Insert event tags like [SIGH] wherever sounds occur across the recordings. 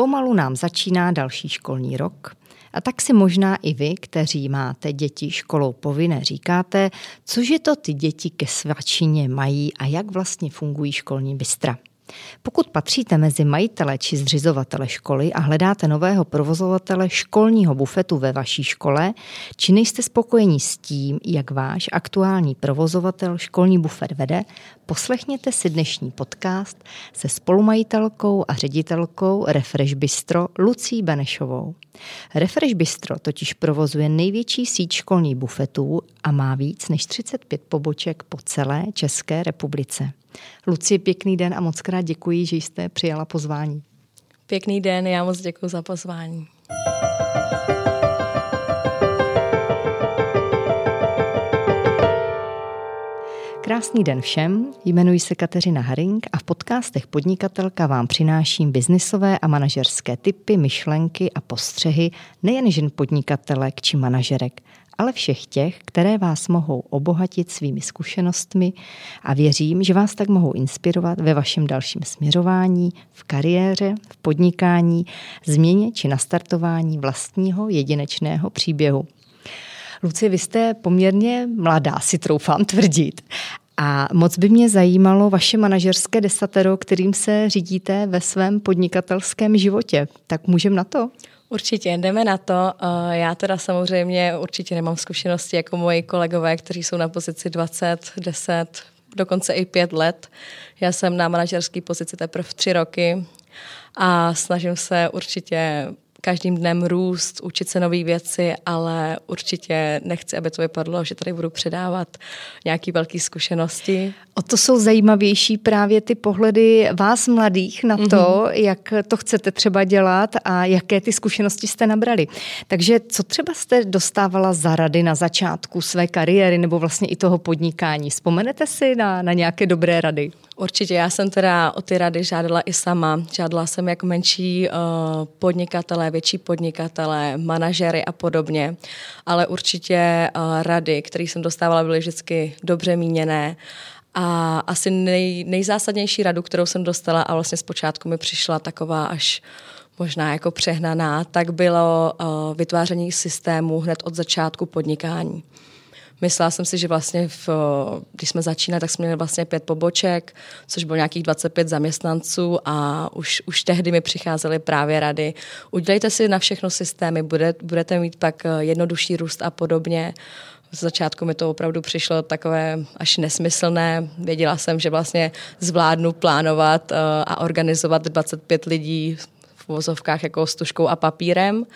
Pomalu nám začíná další školní rok. A tak si možná i vy, kteří máte děti školou povinné, říkáte, cože to ty děti ke svačině mají a jak vlastně fungují školní bystra. Pokud patříte mezi majitele či zřizovatele školy a hledáte nového provozovatele školního bufetu ve vaší škole, či nejste spokojení s tím, jak váš aktuální provozovatel školní bufet vede, poslechněte si dnešní podcast se spolumajitelkou a ředitelkou Refresh Bistro Lucí Benešovou. Refresh Bistro totiž provozuje největší síť školních bufetů a má víc než 35 poboček po celé České republice. Lucie, pěkný den a moc krát děkuji, že jste přijala pozvání. Pěkný den, já moc děkuji za pozvání. Krásný den všem, jmenuji se Kateřina Haring a v podcastech Podnikatelka vám přináším biznisové a manažerské typy, myšlenky a postřehy nejen žen podnikatelek či manažerek, ale všech těch, které vás mohou obohatit svými zkušenostmi a věřím, že vás tak mohou inspirovat ve vašem dalším směřování, v kariéře, v podnikání, změně či nastartování vlastního jedinečného příběhu. Lucie, vy jste poměrně mladá, si troufám tvrdit. A moc by mě zajímalo vaše manažerské desatero, kterým se řídíte ve svém podnikatelském životě. Tak můžeme na to? Určitě, jdeme na to. Eh, já teda samozřejmě určitě nemám zkušenosti jako moji kolegové, kteří jsou na pozici 20, 10, dokonce i 5 let. Já jsem na manažerské pozici teprve tři roky a snažím se určitě každým dnem růst, učit se nové věci, ale určitě nechci, aby to vypadlo, že tady budu předávat nějaké velké zkušenosti. O to jsou zajímavější právě ty pohledy vás mladých na to, mm-hmm. jak to chcete třeba dělat a jaké ty zkušenosti jste nabrali. Takže co třeba jste dostávala za rady na začátku své kariéry nebo vlastně i toho podnikání? Vzpomenete si na, na nějaké dobré rady? Určitě, já jsem teda o ty rady žádala i sama. Žádala jsem jako menší uh, podnikatelé, větší podnikatelé, manažery a podobně. Ale určitě uh, rady, které jsem dostávala, byly vždycky dobře míněné. A asi nej, nejzásadnější radu, kterou jsem dostala a vlastně zpočátku mi přišla taková až možná jako přehnaná, tak bylo uh, vytváření systému hned od začátku podnikání. Myslela jsem si, že vlastně, v, když jsme začínali, tak jsme měli vlastně pět poboček, což bylo nějakých 25 zaměstnanců a už, už tehdy mi přicházely právě rady. Udělejte si na všechno systémy, bude, budete mít pak eh, jednodušší růst a podobně. V začátku mi to opravdu přišlo takové až nesmyslné. Věděla jsem, že vlastně zvládnu plánovat eh, a organizovat 25 lidí v vozovkách jako s tuškou a papírem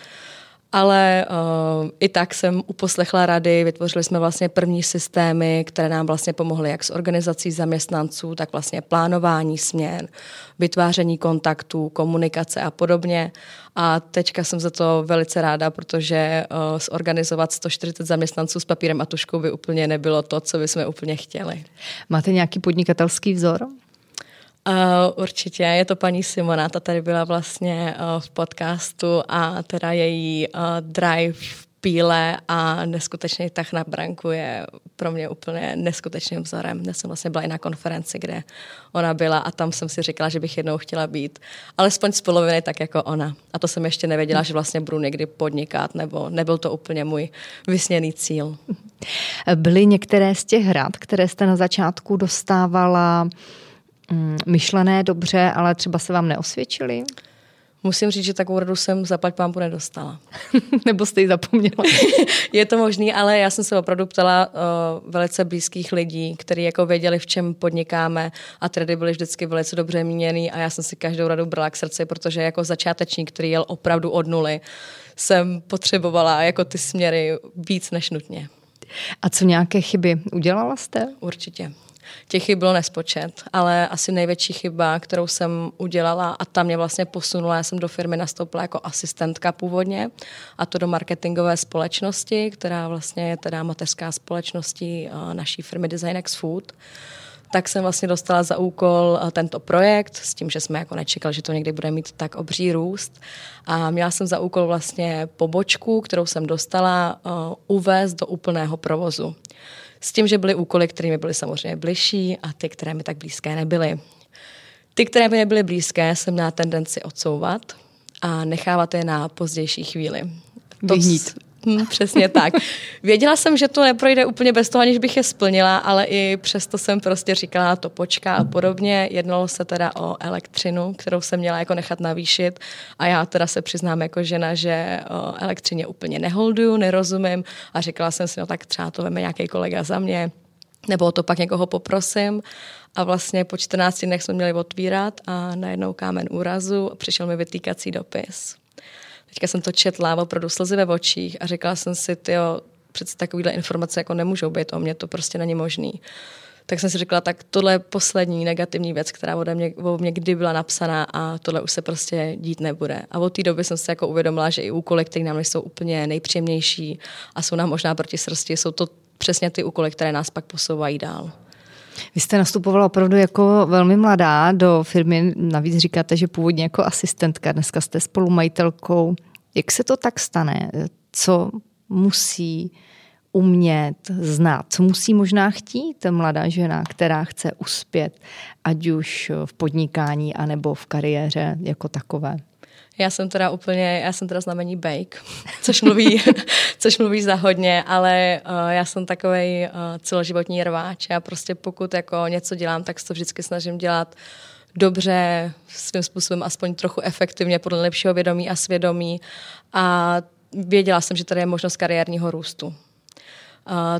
ale uh, i tak jsem uposlechla rady, vytvořili jsme vlastně první systémy, které nám vlastně pomohly jak s organizací zaměstnanců, tak vlastně plánování směn, vytváření kontaktů, komunikace a podobně. A teďka jsem za to velice ráda, protože uh, zorganizovat 140 zaměstnanců s papírem a tuškou by úplně nebylo to, co bychom úplně chtěli. Máte nějaký podnikatelský vzor? Uh, určitě, je to paní Simona, ta tady byla vlastně uh, v podcastu a teda její uh, drive píle a neskutečný tah na branku je pro mě úplně neskutečným vzorem. Dnes jsem vlastně byla i na konferenci, kde ona byla a tam jsem si říkala, že bych jednou chtěla být alespoň z poloviny tak jako ona. A to jsem ještě nevěděla, že vlastně budu někdy podnikat, nebo nebyl to úplně můj vysněný cíl. Byly některé z těch hrad, které jste na začátku dostávala myšlené dobře, ale třeba se vám neosvědčily? Musím říct, že takovou radu jsem zaplať pámpu nedostala. [LAUGHS] Nebo jste ji zapomněla? [LAUGHS] je to možný, ale já jsem se opravdu ptala uh, velice blízkých lidí, kteří jako věděli, v čem podnikáme a tedy byli vždycky velice dobře míněný a já jsem si každou radu brala k srdci, protože jako začátečník, který jel opravdu od nuly, jsem potřebovala jako ty směry víc než nutně. A co nějaké chyby udělala jste? Určitě. Těch chyb bylo nespočet, ale asi největší chyba, kterou jsem udělala a tam mě vlastně posunula, já jsem do firmy nastoupila jako asistentka původně a to do marketingové společnosti, která vlastně je teda mateřská společností naší firmy Designex Food tak jsem vlastně dostala za úkol tento projekt s tím, že jsme jako nečekali, že to někdy bude mít tak obří růst. A měla jsem za úkol vlastně pobočku, kterou jsem dostala, uvést do úplného provozu. S tím, že byly úkoly, které mi byly samozřejmě bližší a ty, které mi tak blízké nebyly. Ty, které mi nebyly blízké, jsem měla tendenci odsouvat a nechávat je na pozdější chvíli. To, Vyhnít. Hmm, přesně tak. Věděla jsem, že to neprojde úplně bez toho, aniž bych je splnila, ale i přesto jsem prostě říkala, to počká a podobně. Jednalo se teda o elektřinu, kterou jsem měla jako nechat navýšit a já teda se přiznám jako žena, že o elektřině úplně neholduju, nerozumím a říkala jsem si, no tak třeba to veme nějaký kolega za mě, nebo to pak někoho poprosím. A vlastně po 14 dnech jsme měli otvírat a najednou kámen úrazu a přišel mi vytýkací dopis. Teďka jsem to četla, opravdu slzy ve očích a říkala jsem si, jo, přece takovýhle informace jako nemůžou být o mě, to prostě není možný. Tak jsem si řekla, tak tohle je poslední negativní věc, která ode mě, o mě kdy byla napsaná a tohle už se prostě dít nebude. A od té doby jsem se jako uvědomila, že i úkoly, které nám jsou úplně nejpříjemnější a jsou nám možná proti srsti, jsou to přesně ty úkoly, které nás pak posouvají dál. Vy jste nastupovala opravdu jako velmi mladá do firmy, navíc říkáte, že původně jako asistentka, dneska jste spolumajitelkou. Jak se to tak stane? Co musí umět, znát, co musí možná chtít mladá žena, která chce uspět, ať už v podnikání, anebo v kariéře jako takové? Já jsem teda úplně, já jsem teda znamení bake, [LAUGHS] což mluví, [LAUGHS] což mluví za hodně, ale uh, já jsem takový uh, celoživotní rváč. Já prostě pokud jako něco dělám, tak se to vždycky snažím dělat dobře, svým způsobem aspoň trochu efektivně, podle lepšího vědomí a svědomí. A věděla jsem, že tady je možnost kariérního růstu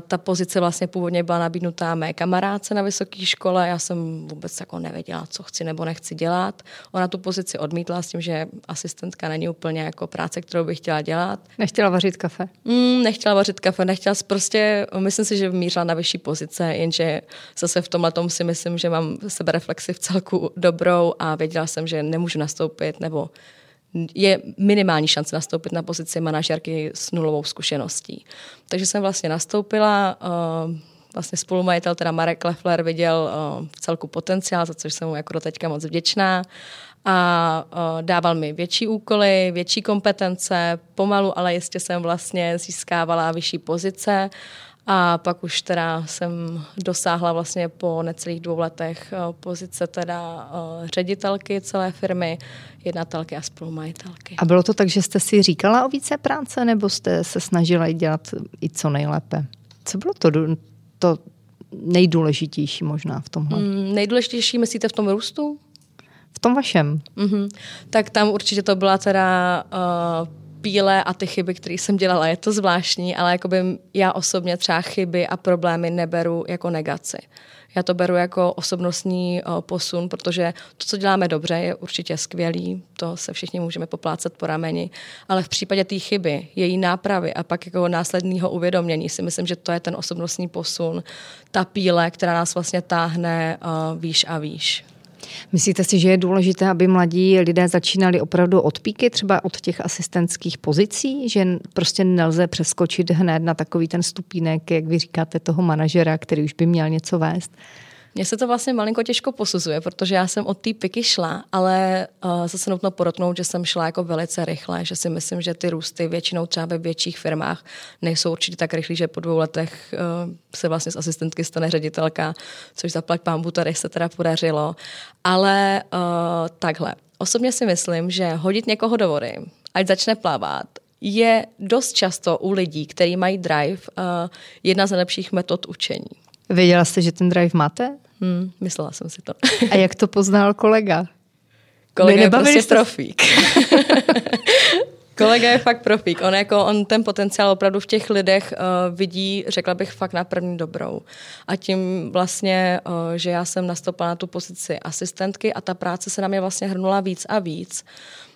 ta pozice vlastně původně byla nabídnutá mé kamarádce na vysoké škole, já jsem vůbec jako nevěděla, co chci nebo nechci dělat. Ona tu pozici odmítla s tím, že asistentka není úplně jako práce, kterou bych chtěla dělat. Nechtěla vařit kafe? Mm, nechtěla vařit kafe, nechtěla prostě, myslím si, že mířila na vyšší pozice, jenže zase v tomhle tom si myslím, že mám sebereflexi v celku dobrou a věděla jsem, že nemůžu nastoupit nebo je minimální šance nastoupit na pozici manažerky s nulovou zkušeností. Takže jsem vlastně nastoupila, uh, vlastně spolumajitel, teda Marek Leffler, viděl uh, v celku potenciál, za což jsem mu jako do teďka moc vděčná a uh, dával mi větší úkoly, větší kompetence, pomalu, ale jistě jsem vlastně získávala vyšší pozice a pak už teda jsem dosáhla vlastně po necelých dvou letech eh, pozice teda eh, ředitelky celé firmy, jednatelky a spolumajitelky. A bylo to tak, že jste si říkala o více práce, nebo jste se snažila dělat i co nejlépe? Co bylo to, to nejdůležitější možná v tomhle? Mm, nejdůležitější myslíte v tom růstu? V tom vašem. Mm-hmm. Tak tam určitě to byla teda uh, píle a ty chyby, které jsem dělala, je to zvláštní, ale jakoby já osobně třeba chyby a problémy neberu jako negaci. Já to beru jako osobnostní posun, protože to, co děláme dobře, je určitě skvělý, to se všichni můžeme poplácet po rameni, ale v případě té chyby, její nápravy a pak jako následného uvědomění si myslím, že to je ten osobnostní posun, ta píle, která nás vlastně táhne výš a výš. Myslíte si, že je důležité, aby mladí lidé začínali opravdu od píky, třeba od těch asistentských pozicí, že prostě nelze přeskočit hned na takový ten stupínek, jak vy říkáte, toho manažera, který už by měl něco vést? Mně se to vlastně malinko těžko posuzuje, protože já jsem od té piky šla, ale uh, zase nutno porotnout, že jsem šla jako velice rychle, že si myslím, že ty růsty většinou třeba ve větších firmách nejsou určitě tak rychlí, že po dvou letech uh, se vlastně z asistentky stane ředitelka, což zaplať pámbu tady se teda podařilo. Ale uh, takhle, osobně si myslím, že hodit někoho do vody, ať začne plavat, je dost často u lidí, kteří mají drive, uh, jedna z nejlepších metod učení. Věděla jste, že ten drive máte? Hmm, myslela jsem si to. A jak to poznal kolega? Kolega je prostě jste... profík. [LAUGHS] kolega je fakt profík. On, jako, on ten potenciál opravdu v těch lidech uh, vidí, řekla bych, fakt na první dobrou. A tím vlastně, uh, že já jsem nastoupila na tu pozici asistentky a ta práce se na mě vlastně hrnula víc a víc,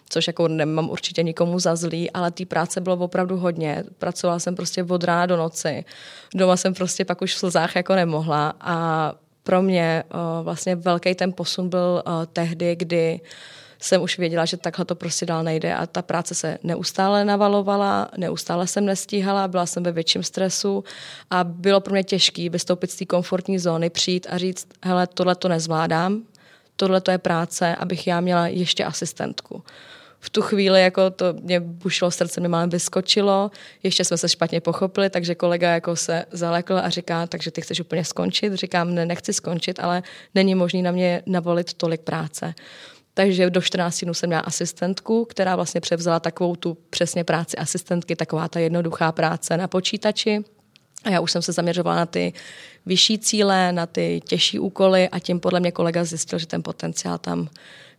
což jako nemám určitě nikomu za zlý, ale té práce bylo opravdu hodně. Pracovala jsem prostě od rána do noci. Doma jsem prostě pak už v slzách jako nemohla a pro mě uh, vlastně velký ten posun byl uh, tehdy, kdy jsem už věděla, že takhle to prostě dál nejde a ta práce se neustále navalovala, neustále jsem nestíhala, byla jsem ve větším stresu a bylo pro mě těžké vystoupit z té komfortní zóny, přijít a říct, hele, tohle to nezvládám, tohle to je práce, abych já měla ještě asistentku v tu chvíli jako to mě bušilo srdce, mi málem vyskočilo, ještě jsme se špatně pochopili, takže kolega jako se zalekl a říká, takže ty chceš úplně skončit? Říkám, ne, nechci skončit, ale není možný na mě navolit tolik práce. takže do 14 dnů jsem měla asistentku, která vlastně převzala takovou tu přesně práci asistentky, taková ta jednoduchá práce na počítači. A já už jsem se zaměřovala na ty vyšší cíle, na ty těžší úkoly a tím podle mě kolega zjistil, že ten potenciál tam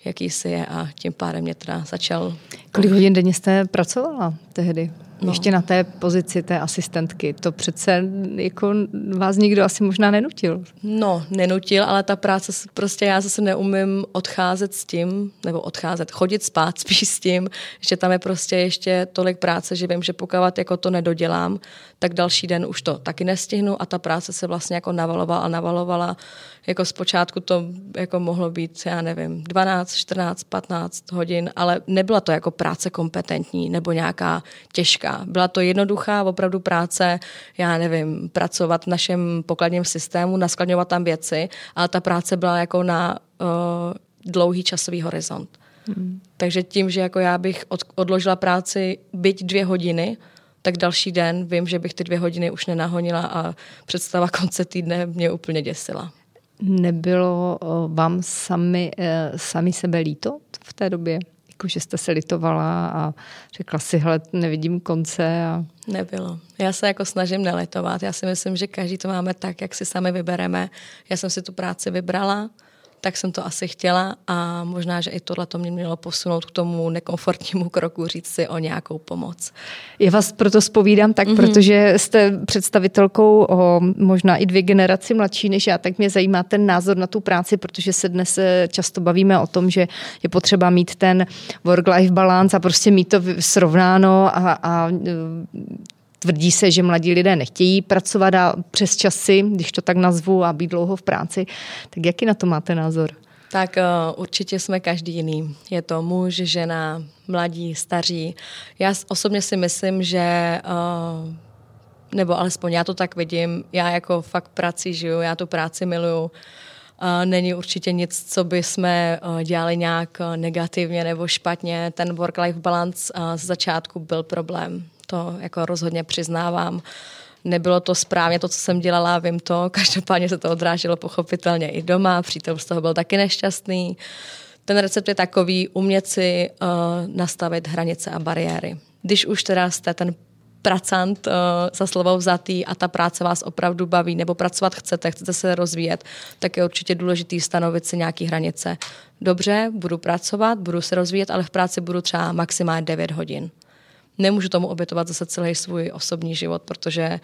jakýsi je a tím pádem mě teda začal... Kolik hodin denně jste pracovala tehdy? No. Ještě na té pozici té asistentky. To přece jako vás nikdo asi možná nenutil. No, nenutil, ale ta práce, prostě já zase neumím odcházet s tím, nebo odcházet, chodit spát [LAUGHS] spíš s tím, že tam je prostě ještě tolik práce, že vím, že pokud jako to nedodělám, tak další den už to taky nestihnu a ta práce se vlastně jako navalovala a navalovala. Jako zpočátku to jako mohlo být, já nevím, 12, 14, 15 hodin, ale nebyla to jako práce kompetentní nebo nějaká těžká. Byla to jednoduchá opravdu práce, já nevím, pracovat v našem pokladním systému, naskladňovat tam věci, ale ta práce byla jako na uh, dlouhý časový horizont. Hmm. Takže tím, že jako já bych od, odložila práci byť dvě hodiny, tak další den vím, že bych ty dvě hodiny už nenahonila a představa [LAUGHS] konce týdne mě úplně děsila. Nebylo vám sami, e, sami sebe líto v té době? Jako, že jste se litovala a řekla si, hele, nevidím konce. A... Nebylo. Já se jako snažím nelitovat. Já si myslím, že každý to máme tak, jak si sami vybereme. Já jsem si tu práci vybrala, tak jsem to asi chtěla a možná, že i tohle to mě mělo posunout k tomu nekomfortnímu kroku říct si o nějakou pomoc. Já vás proto spovídám tak, mm-hmm. protože jste představitelkou o možná i dvě generaci mladší než já, tak mě zajímá ten názor na tu práci, protože se dnes eh, často bavíme o tom, že je potřeba mít ten work-life balance a prostě mít to srovnáno a, a Tvrdí se, že mladí lidé nechtějí pracovat a přes časy, když to tak nazvu, a být dlouho v práci. Tak jaký na to máte názor? Tak uh, určitě jsme každý jiný. Je to muž, žena, mladí, staří. Já osobně si myslím, že uh, nebo alespoň já to tak vidím, já jako fakt prací žiju, já tu práci miluju. Uh, není určitě nic, co by jsme dělali nějak negativně nebo špatně. Ten work-life balance z začátku byl problém to jako rozhodně přiznávám. Nebylo to správně to, co jsem dělala, vím to, [LAUGHS] každopádně se to odráželo pochopitelně i doma, přítel z toho byl taky nešťastný. Ten recept je takový, umět si uh, nastavit hranice a bariéry. Když už teda jste ten pracant uh, za slovo vzatý a ta práce vás opravdu baví, nebo pracovat chcete, chcete se rozvíjet, tak je určitě důležitý stanovit si nějaké hranice. Dobře, budu pracovat, budu se rozvíjet, ale v práci budu třeba maximálně 9 hodin nemůžu tomu obětovat zase celý svůj osobní život, protože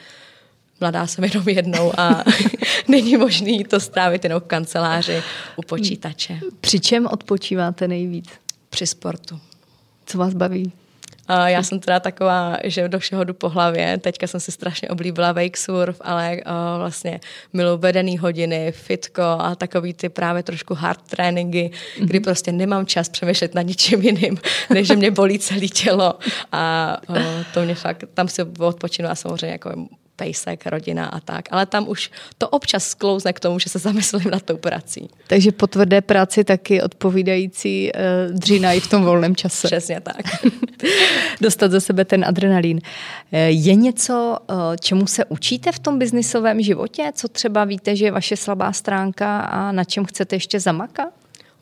mladá jsem jenom jednou a [LAUGHS] není možný to strávit jenom v kanceláři u počítače. Při čem odpočíváte nejvíc? Při sportu. Co vás baví? Uh, já jsem teda taková, že do všeho jdu po hlavě. Teďka jsem si strašně oblíbila wake surf, ale uh, vlastně miluji vedený hodiny, fitko a takový ty právě trošku hard tréninky, kdy prostě nemám čas přemýšlet na ničím jiným, [LAUGHS] než že mě bolí celé tělo. A uh, to mě fakt, tam si odpočinu a samozřejmě jako pejsek, rodina a tak. Ale tam už to občas sklouzne k tomu, že se zamyslím nad tou prací. Takže po tvrdé práci taky odpovídající uh, dřina i v tom volném čase. [LAUGHS] Přesně tak. [LAUGHS] Dostat ze sebe ten adrenalín. Eh, je něco, uh, čemu se učíte v tom biznisovém životě? Co třeba víte, že je vaše slabá stránka a na čem chcete ještě zamakat?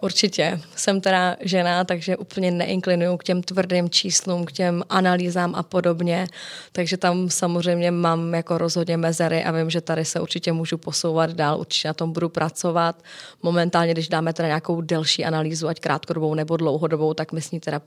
Určitě. Jsem teda žena, takže úplně neinklinuju k těm tvrdým číslům, k těm analýzám a podobně. Takže tam samozřejmě mám jako rozhodně mezery a vím, že tady se určitě můžu posouvat dál, určitě na tom budu pracovat. Momentálně, když dáme teda nějakou delší analýzu, ať krátkodobou nebo dlouhodobou, tak mi s ní teda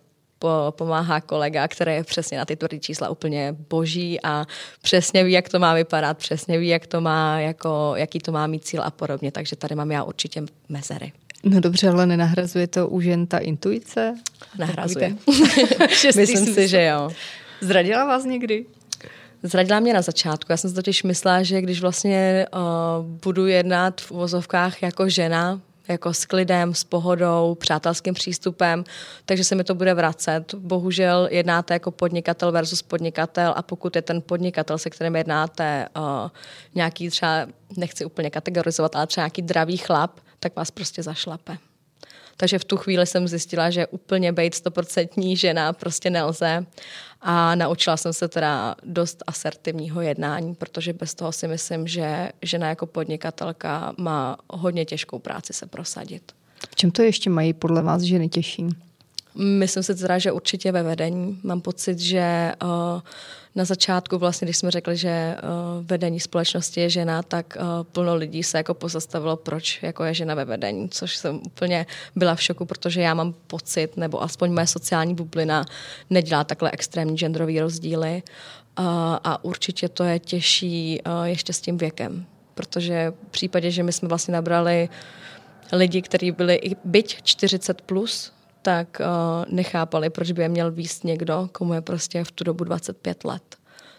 pomáhá kolega, který je přesně na ty tvrdé čísla úplně boží a přesně ví, jak to má vypadat, přesně ví, jak to má, jako, jaký to má mít cíl a podobně. Takže tady mám já určitě mezery. No dobře, ale nenahrazuje to už jen ta intuice? Nahrazuje. [LAUGHS] Myslím si, že jo. Zradila vás někdy? Zradila mě na začátku. Já jsem si totiž myslela, že když vlastně uh, budu jednat v uvozovkách jako žena, jako s klidem, s pohodou, přátelským přístupem, takže se mi to bude vracet. Bohužel jednáte jako podnikatel versus podnikatel a pokud je ten podnikatel, se kterým jednáte uh, nějaký třeba, nechci úplně kategorizovat, ale třeba nějaký dravý chlap, tak vás prostě zašlape. Takže v tu chvíli jsem zjistila, že úplně být stoprocentní žena prostě nelze. A naučila jsem se teda dost asertivního jednání, protože bez toho si myslím, že žena jako podnikatelka má hodně těžkou práci se prosadit. V čem to ještě mají podle vás ženy těžší? Myslím si teda, že určitě ve vedení. Mám pocit, že uh, na začátku, vlastně, když jsme řekli, že uh, vedení společnosti je žena, tak uh, plno lidí se jako pozastavilo, proč jako je žena ve vedení, což jsem úplně byla v šoku, protože já mám pocit, nebo aspoň moje sociální bublina nedělá takhle extrémní genderový rozdíly uh, a určitě to je těžší uh, ještě s tím věkem, protože v případě, že my jsme vlastně nabrali lidi, kteří byli i byť 40 plus, tak uh, nechápali, proč by je měl výst někdo, komu je prostě v tu dobu 25 let.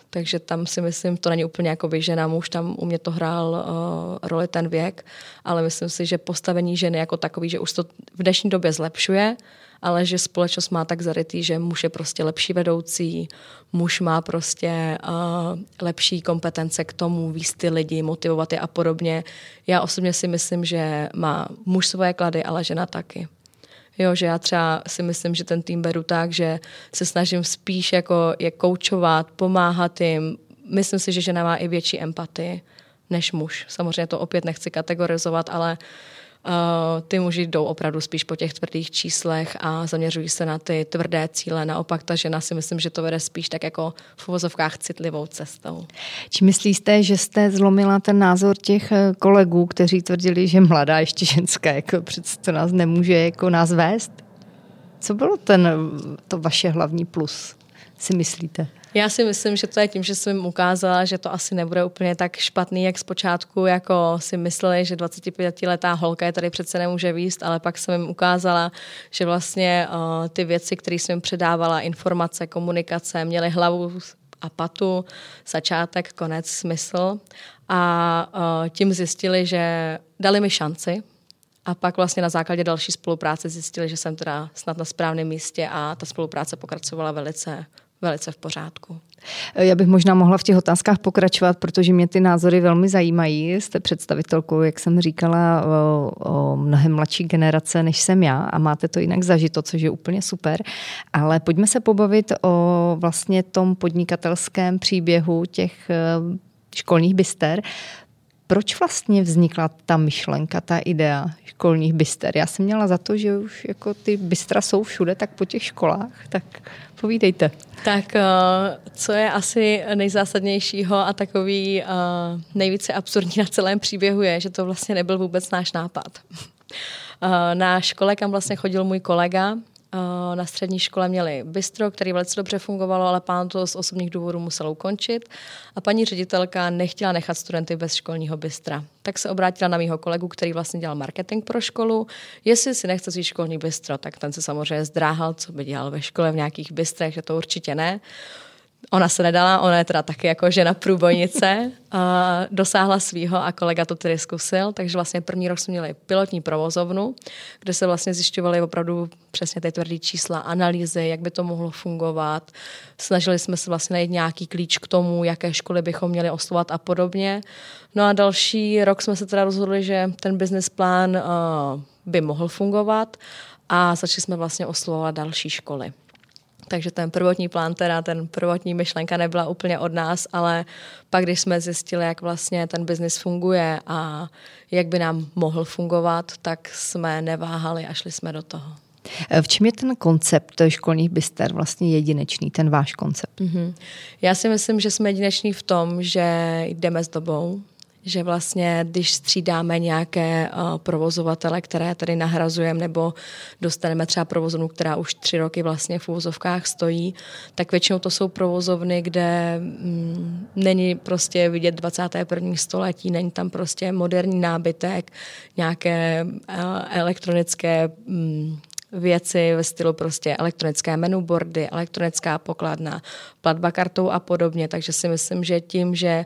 Takže tam si myslím, to není úplně jako žena muž, tam u mě to hrál uh, roli ten věk, ale myslím si, že postavení ženy jako takový, že už to v dnešní době zlepšuje, ale že společnost má tak zarytý, že muž je prostě lepší vedoucí, muž má prostě uh, lepší kompetence k tomu, víc ty lidi, motivovat je a podobně. Já osobně si myslím, že má muž svoje klady, ale žena taky. Jo, že já třeba si myslím, že ten tým beru tak, že se snažím spíš jako je koučovat, pomáhat jim. Myslím si, že žena má i větší empatii než muž. Samozřejmě to opět nechci kategorizovat, ale uh, ty muži jdou opravdu spíš po těch tvrdých číslech a zaměřují se na ty tvrdé cíle. Naopak ta žena si myslím, že to vede spíš tak jako v uvozovkách citlivou cestou. Či myslíte, že jste zlomila ten názor těch eh, kolegů, kteří tvrdili, že mladá ještě ženská jako přece nás nemůže jako nás vést? Co bylo ten, to vaše hlavní plus, si myslíte? Já si myslím, že to je tím, že jsem jim ukázala, že to asi nebude úplně tak špatný, jak zpočátku jako si mysleli, že 25-letá holka je tady přece nemůže výst, ale pak jsem jim ukázala, že vlastně uh, ty věci, které jsem jim předávala, informace, komunikace, měly hlavu a patu, začátek, konec, smysl. A uh, tím zjistili, že dali mi šanci, a pak vlastně na základě další spolupráce zjistili, že jsem teda snad na správném místě a ta spolupráce pokračovala velice, velice v pořádku. Já bych možná mohla v těch otázkách pokračovat, protože mě ty názory velmi zajímají. Jste představitelkou, jak jsem říkala, o, o mnohem mladší generace, než jsem já a máte to jinak zažito, což je úplně super. Ale pojďme se pobavit o vlastně tom podnikatelském příběhu těch eh, školních byster. Proč vlastně vznikla ta myšlenka, ta idea školních byster? Já jsem měla za to, že už jako ty bystra jsou všude, tak po těch školách, tak povídejte. Tak eh, co je asi nejzásadnějšího a takový eh, nejvíce absurdní na celém příběhu je, že to vlastně nebyl vůbec náš nápad. Eh, na škole, kam vlastně chodil můj kolega, na střední škole měli bistro, který velice dobře fungovalo, ale pán to z osobních důvodů musel ukončit a paní ředitelka nechtěla nechat studenty bez školního bistra. Tak se obrátila na mýho kolegu, který vlastně dělal marketing pro školu, jestli si nechce zjít školní bistro, tak ten se samozřejmě zdráhal, co by dělal ve škole v nějakých bistrech, že to určitě ne. Ona se nedala, ona je teda taky jako žena průbojnice, a dosáhla svýho a kolega to tedy zkusil, takže vlastně první rok jsme měli pilotní provozovnu, kde se vlastně zjišťovaly opravdu přesně ty tvrdé čísla, analýzy, jak by to mohlo fungovat. Snažili jsme se vlastně najít nějaký klíč k tomu, jaké školy bychom měli oslovat a podobně. No a další rok jsme se teda rozhodli, že ten business plán uh, by mohl fungovat a začali jsme vlastně oslovovat další školy. Takže ten prvotní plán, teda ten prvotní myšlenka nebyla úplně od nás, ale pak, když jsme zjistili, jak vlastně ten biznis funguje a jak by nám mohl fungovat, tak jsme neváhali a šli jsme do toho. V čem je ten koncept školních byster vlastně jedinečný, ten váš koncept? Mm-hmm. Já si myslím, že jsme jedineční v tom, že jdeme s dobou, že vlastně, když střídáme nějaké uh, provozovatele, které tady nahrazujeme, nebo dostaneme třeba provozovnu, která už tři roky vlastně v úvozovkách stojí, tak většinou to jsou provozovny, kde mm, není prostě vidět 21. století, není tam prostě moderní nábytek, nějaké uh, elektronické mm, věci ve stylu prostě elektronické menuboardy, elektronická pokladna, platba kartou a podobně. Takže si myslím, že tím, že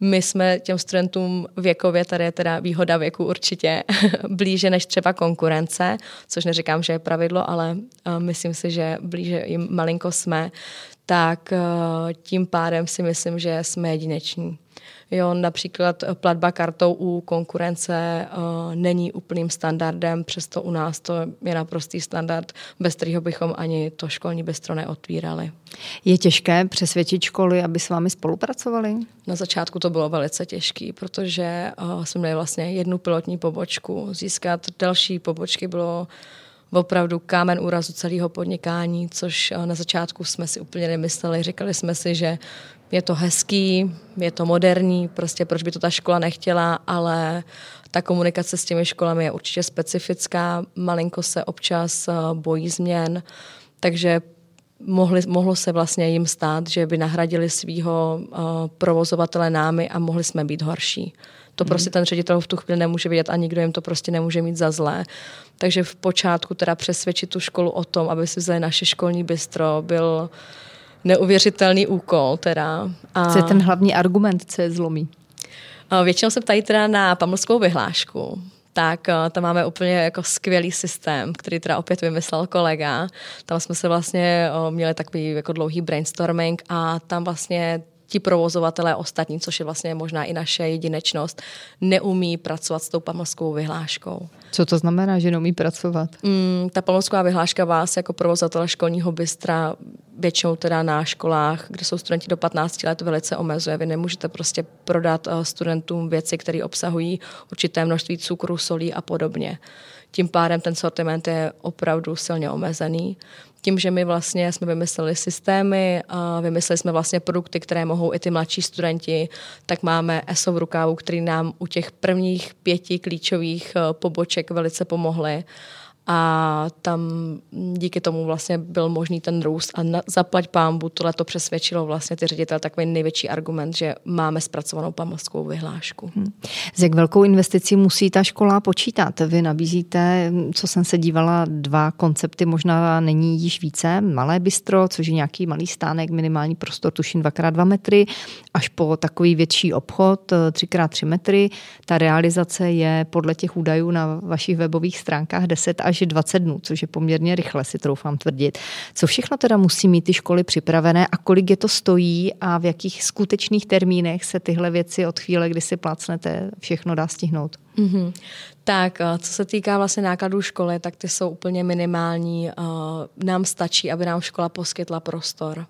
my jsme těm studentům věkově, tady je teda výhoda věku určitě [LAUGHS] blíže než třeba konkurence, což neříkám, že je pravidlo, ale uh, myslím si, že blíže jim malinko jsme, tak uh, tím pádem si myslím, že jsme jedineční. Jo, například platba kartou u konkurence uh, není úplným standardem, přesto u nás to je naprostý standard, bez kterého bychom ani to školní bistro neotvírali. Je těžké přesvědčit školy, aby s vámi spolupracovali? Na začátku to bylo velice těžké, protože uh, jsme měli vlastně jednu pilotní pobočku. Získat další pobočky bylo opravdu kámen úrazu celého podnikání, což na začátku jsme si úplně nemysleli. Říkali jsme si, že je to hezký, je to moderní, prostě proč by to ta škola nechtěla, ale ta komunikace s těmi školami je určitě specifická, malinko se občas bojí změn, takže mohli, mohlo se vlastně jim stát, že by nahradili svého uh, provozovatele námi a mohli jsme být horší. To hmm. prostě ten ředitel v tu chvíli nemůže vidět a nikdo jim to prostě nemůže mít za zlé. Takže v počátku teda přesvědčit tu školu o tom, aby si vzali naše školní bistro, byl neuvěřitelný úkol. Teda. A... Co je ten hlavní argument, co je zlomí? Většinou se ptají teda na pamlskou vyhlášku tak tam máme úplně jako skvělý systém, který teda opět vymyslel kolega. Tam jsme se vlastně měli takový jako dlouhý brainstorming a tam vlastně ti provozovatelé ostatní, což je vlastně možná i naše jedinečnost, neumí pracovat s tou pamlskou vyhláškou. Co to znamená, že neumí pracovat? Mm, ta pamlsková vyhláška vás jako provozovatele školního bystra většinou teda na školách, kde jsou studenti do 15 let, velice omezuje. Vy nemůžete prostě prodat eh, studentům věci, které obsahují určité množství cukru, solí a podobně. Tím pádem ten sortiment je opravdu silně omezený. Tím, že my vlastně jsme vymysleli systémy a vymysleli jsme vlastně produkty, které mohou i ty mladší studenti, tak máme ESO v rukávu, který nám u těch prvních pěti klíčových eh, poboček velice pomohly a tam díky tomu vlastně byl možný ten růst a na, zaplať pámbu, tohle to přesvědčilo vlastně ty ředitel takový největší argument, že máme zpracovanou pamlskou vyhlášku. Hmm. Jak velkou investicí musí ta škola počítat? Vy nabízíte, co jsem se dívala, dva koncepty, možná není již více, malé bistro, což je nějaký malý stánek, minimální prostor, tuším 2x2 metry, až po takový větší obchod, 3x3 metry. Ta realizace je podle těch údajů na vašich webových stránkách 10 až až 20 dnů, což je poměrně rychle, si troufám tvrdit. Co všechno teda musí mít ty školy připravené a kolik je to stojí a v jakých skutečných termínech se tyhle věci od chvíle, kdy si plácnete, všechno dá stihnout? Mm-hmm. Tak, eh, co se týká vlastně nákladů školy, tak ty jsou úplně minimální. Eh, nám stačí, aby nám škola poskytla prostor.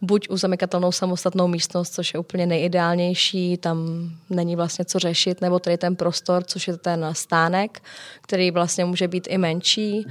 Buď uzamykatelnou samostatnou místnost, což je úplně nejideálnější, tam není vlastně co řešit, nebo tady ten prostor, což je ten stánek, který vlastně může být i menší.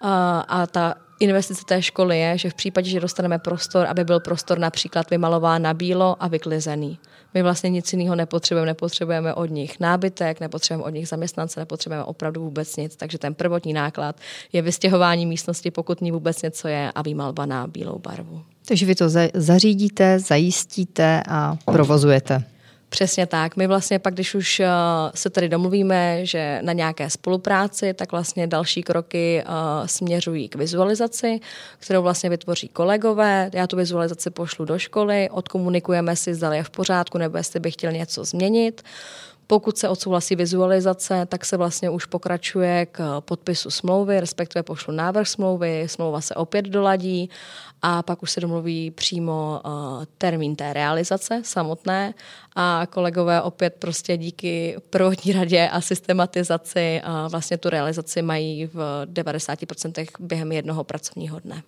A, a ta investice té školy je, že v případě, že dostaneme prostor, aby byl prostor například vymalován na bílo a vyklizený. My vlastně nic jiného nepotřebujeme, nepotřebujeme od nich nábytek, nepotřebujeme od nich zaměstnance, nepotřebujeme opravdu vůbec nic. Takže ten prvotní náklad je vystěhování místnosti, pokud ní vůbec něco je, a výmalba na bílou barvu. Takže vy to zařídíte, zajistíte a provozujete. Přesně tak. My vlastně pak, když už uh, se tady domluvíme, že na nějaké spolupráci, tak vlastně další kroky uh, směřují k vizualizaci, kterou vlastně vytvoří kolegové. Já tu vizualizaci pošlu do školy, odkomunikujeme si, zda je v pořádku, nebo jestli bych chtěl něco změnit. Pokud se odsouhlasí vizualizace, tak se vlastně už pokračuje k podpisu smlouvy, respektive pošlu návrh smlouvy, smlouva se opět doladí a pak už se domluví přímo uh, termín té realizace samotné a kolegové opět prostě díky prvotní radě a systematizaci vlastně tu realizaci mají v 90% během jednoho pracovního dne.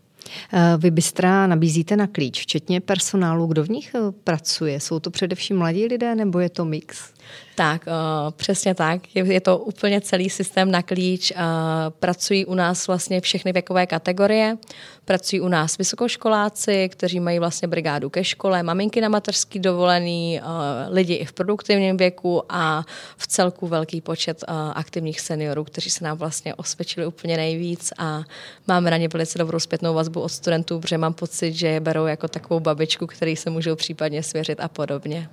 Eh, vy Bystra nabízíte na klíč, včetně personálu. Kdo v nich pracuje? Jsou to především mladí lidé nebo je to mix? Tak, uh, přesně tak. Je, je to úplně celý systém na klíč. Uh, pracují u nás vlastně všechny věkové kategorie. Pracují u nás vysokoškoláci, kteří mají vlastně brigádu ke škole, maminky na mateřský dovolený, uh, lidi i v produktivním věku a v celku velký počet uh, aktivních seniorů, kteří se nám vlastně osvědčili úplně nejvíc a máme na ně velice dobrou zpětnou vazbu od studentů, protože mám pocit, že je berou jako takovou babičku, který se můžou případně svěřit a podobně.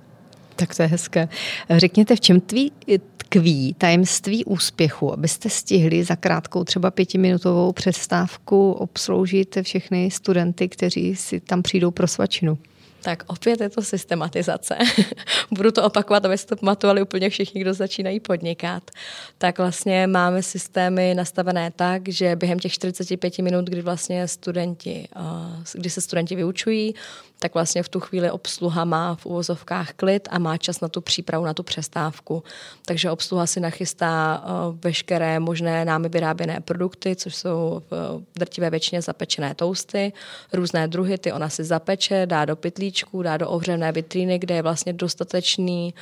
Tak to je hezké. Řekněte, v čem tví, tkví tajemství úspěchu, abyste stihli za krátkou třeba pětiminutovou přestávku obsloužit všechny studenty, kteří si tam přijdou pro svačinu? Tak opět je to systematizace. [LAUGHS] Budu to opakovat, aby to pamatovali úplně všichni, kdo začínají podnikat. Tak vlastně máme systémy nastavené tak, že během těch 45 minut, kdy vlastně studenti, kdy se studenti vyučují, tak vlastně v tu chvíli obsluha má v uvozovkách klid a má čas na tu přípravu, na tu přestávku. Takže obsluha si nachystá veškeré možné námi vyráběné produkty, což jsou v drtivé většině zapečené tousty, různé druhy, ty ona si zapeče, dá do pytlíčku, dá do ohřené vitríny, kde je vlastně dostatečný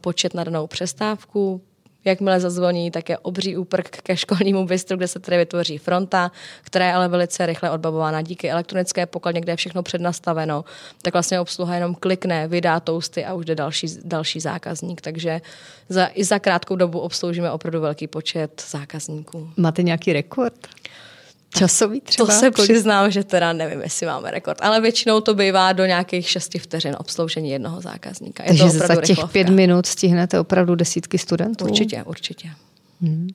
počet na danou přestávku, Jakmile zazvoní, tak je obří úprk ke školnímu bistru, kde se tedy vytvoří fronta, která je ale velice rychle odbavována díky elektronické pokladně, kde je všechno přednastaveno. Tak vlastně obsluha jenom klikne, vydá tousty a už jde další, další zákazník. Takže za, i za krátkou dobu obsloužíme opravdu velký počet zákazníků. Máte nějaký rekord? Časový třeba? To se kolik? přiznám, že teda nevím, jestli máme rekord, ale většinou to bývá do nějakých šesti vteřin obsloužení jednoho zákazníka. Je Takže to za těch rychlovka. pět minut stihnete opravdu desítky studentů? Určitě, určitě. Hmm.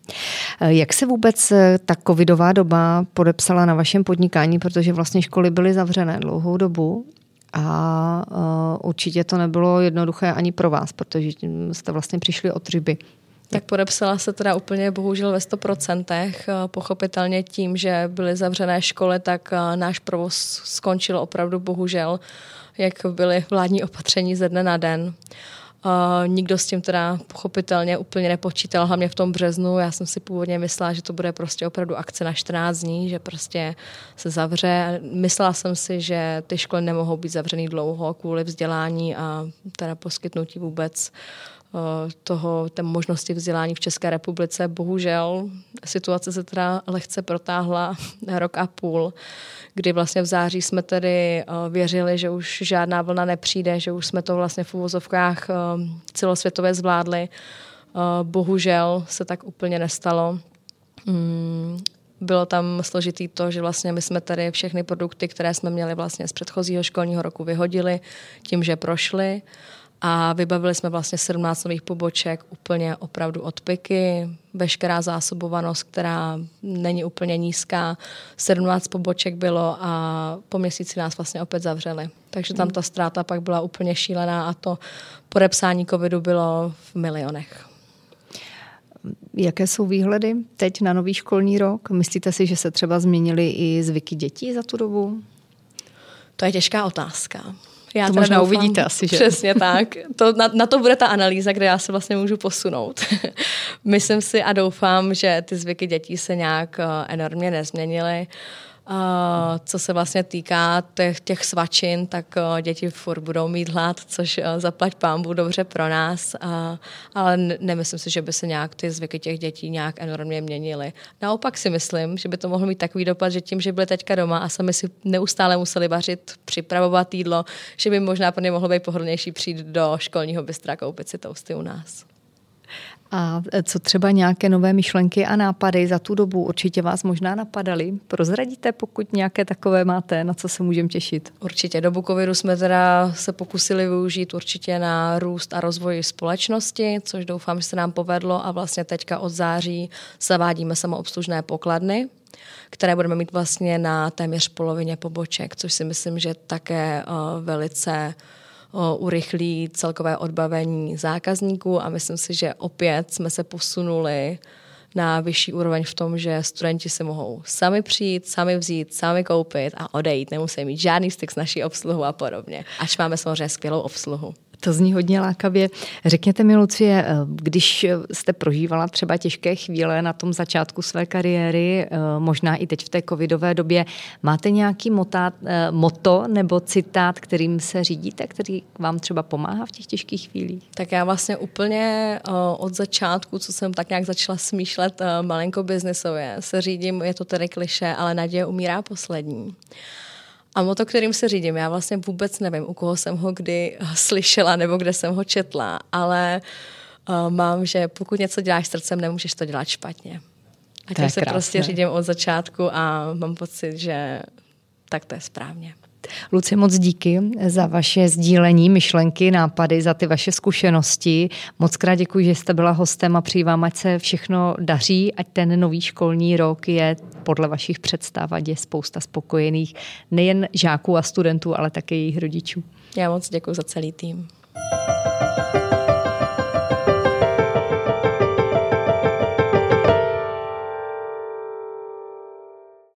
Jak se vůbec eh, ta covidová doba podepsala na vašem podnikání, protože vlastně školy byly zavřené dlouhou dobu a uh, určitě to nebylo jednoduché ani pro vás, protože jste vlastně přišli od ryby. Tak podepsala se teda úplně bohužel ve 100%. Eh, pochopitelně tím, že byly zavřené školy, tak eh, náš provoz skončil opravdu bohužel, jak byly vládní opatření ze dne na den. Uh, nikdo s tím teda pochopitelně úplně nepočítal, hlavně v tom březnu. Já jsem si původně myslela, že to bude prostě opravdu akce na 14 dní, že prostě se zavře. Myslela jsem si, že ty školy nemohou být zavřený dlouho kvůli vzdělání a teda poskytnutí vůbec toho, té možnosti vzdělání v České republice. Bohužel situace se teda lehce protáhla [LAUGHS] rok a půl, kdy vlastně v září jsme tedy eh, věřili, že už žádná vlna nepřijde, že už jsme to vlastně v uvozovkách eh, celosvětově zvládli. Bohužel se tak úplně nestalo. Mm, bylo tam složitý to, že vlastně my jsme tady všechny produkty, které jsme měli vlastně z předchozího školního roku vyhodili tím, že prošly a vybavili jsme vlastně 17 nových poboček úplně opravdu od piky, veškerá zásobovanost, která není úplně nízká. 17 poboček bylo a po měsíci nás vlastně opět zavřeli. Takže tam ta ztráta pak byla úplně šílená a to podepsání covidu bylo v milionech. Jaké jsou výhledy teď na nový školní rok? Myslíte si, že se třeba změnily i zvyky dětí za tu dobu? To je těžká otázka. Já to možná doufám, uvidíte asi, že? Přesně tak. To, na, na to bude ta analýza, kde já se vlastně můžu posunout. [LAUGHS] Myslím si a doufám, že ty zvyky dětí se nějak uh, enormně nezměnily. Uh, co se vlastně týká těch, těch svačin, tak děti furt budou mít hlad, což zaplať pámbu dobře pro nás, ale nemyslím si, že by se nějak ty zvyky těch dětí nějak enormně měnily. Naopak si myslím, že by to mohlo mít takový dopad, že tím, že byli teďka doma a sami si neustále museli vařit, připravovat jídlo, že by možná pro ně mohlo být pohodlnější přijít do školního bystra koupit si tousty u nás. A co třeba nějaké nové myšlenky a nápady za tu dobu určitě vás možná napadaly? Prozradíte, pokud nějaké takové máte, na co se můžeme těšit? Určitě. Dobu covidu jsme teda se pokusili využít určitě na růst a rozvoj společnosti, což doufám, že se nám povedlo a vlastně teďka od září zavádíme samoobslužné pokladny, které budeme mít vlastně na téměř polovině poboček, což si myslím, že také uh, velice urychlí celkové odbavení zákazníků a myslím si, že opět jsme se posunuli na vyšší úroveň v tom, že studenti se mohou sami přijít, sami vzít, sami koupit a odejít. Nemusí mít žádný styk s naší obsluhou a podobně. Až máme samozřejmě skvělou obsluhu. To zní hodně lákavě. Řekněte mi, Lucie, eh, když jste prožívala třeba těžké chvíle na tom začátku své kariéry, eh, možná i teď v té covidové době, máte nějaký motát, eh, moto nebo citát, kterým se řídíte, který vám třeba pomáhá v těch těžkých chvílích? Tak já vlastně úplně od začátku, co jsem tak nějak začala smýšlet malinko biznesově, se řídím, je to tedy kliše, ale naděje umírá poslední. A moto, kterým se řídím, já vlastně vůbec nevím, u koho jsem ho kdy slyšela nebo kde jsem ho četla, ale uh, mám, že pokud něco děláš srdcem, nemůžeš to dělat špatně. A tím se prostě řídím od začátku a mám pocit, že tak to je správně. Luci, moc díky za vaše sdílení, myšlenky, nápady, za ty vaše zkušenosti. Moc krát děkuji, že jste byla hostem a přeji vám, ať se všechno daří, ať ten nový školní rok je podle vašich představ, ať je spousta spokojených nejen žáků a studentů, ale také jejich rodičů. Já moc děkuji za celý tým.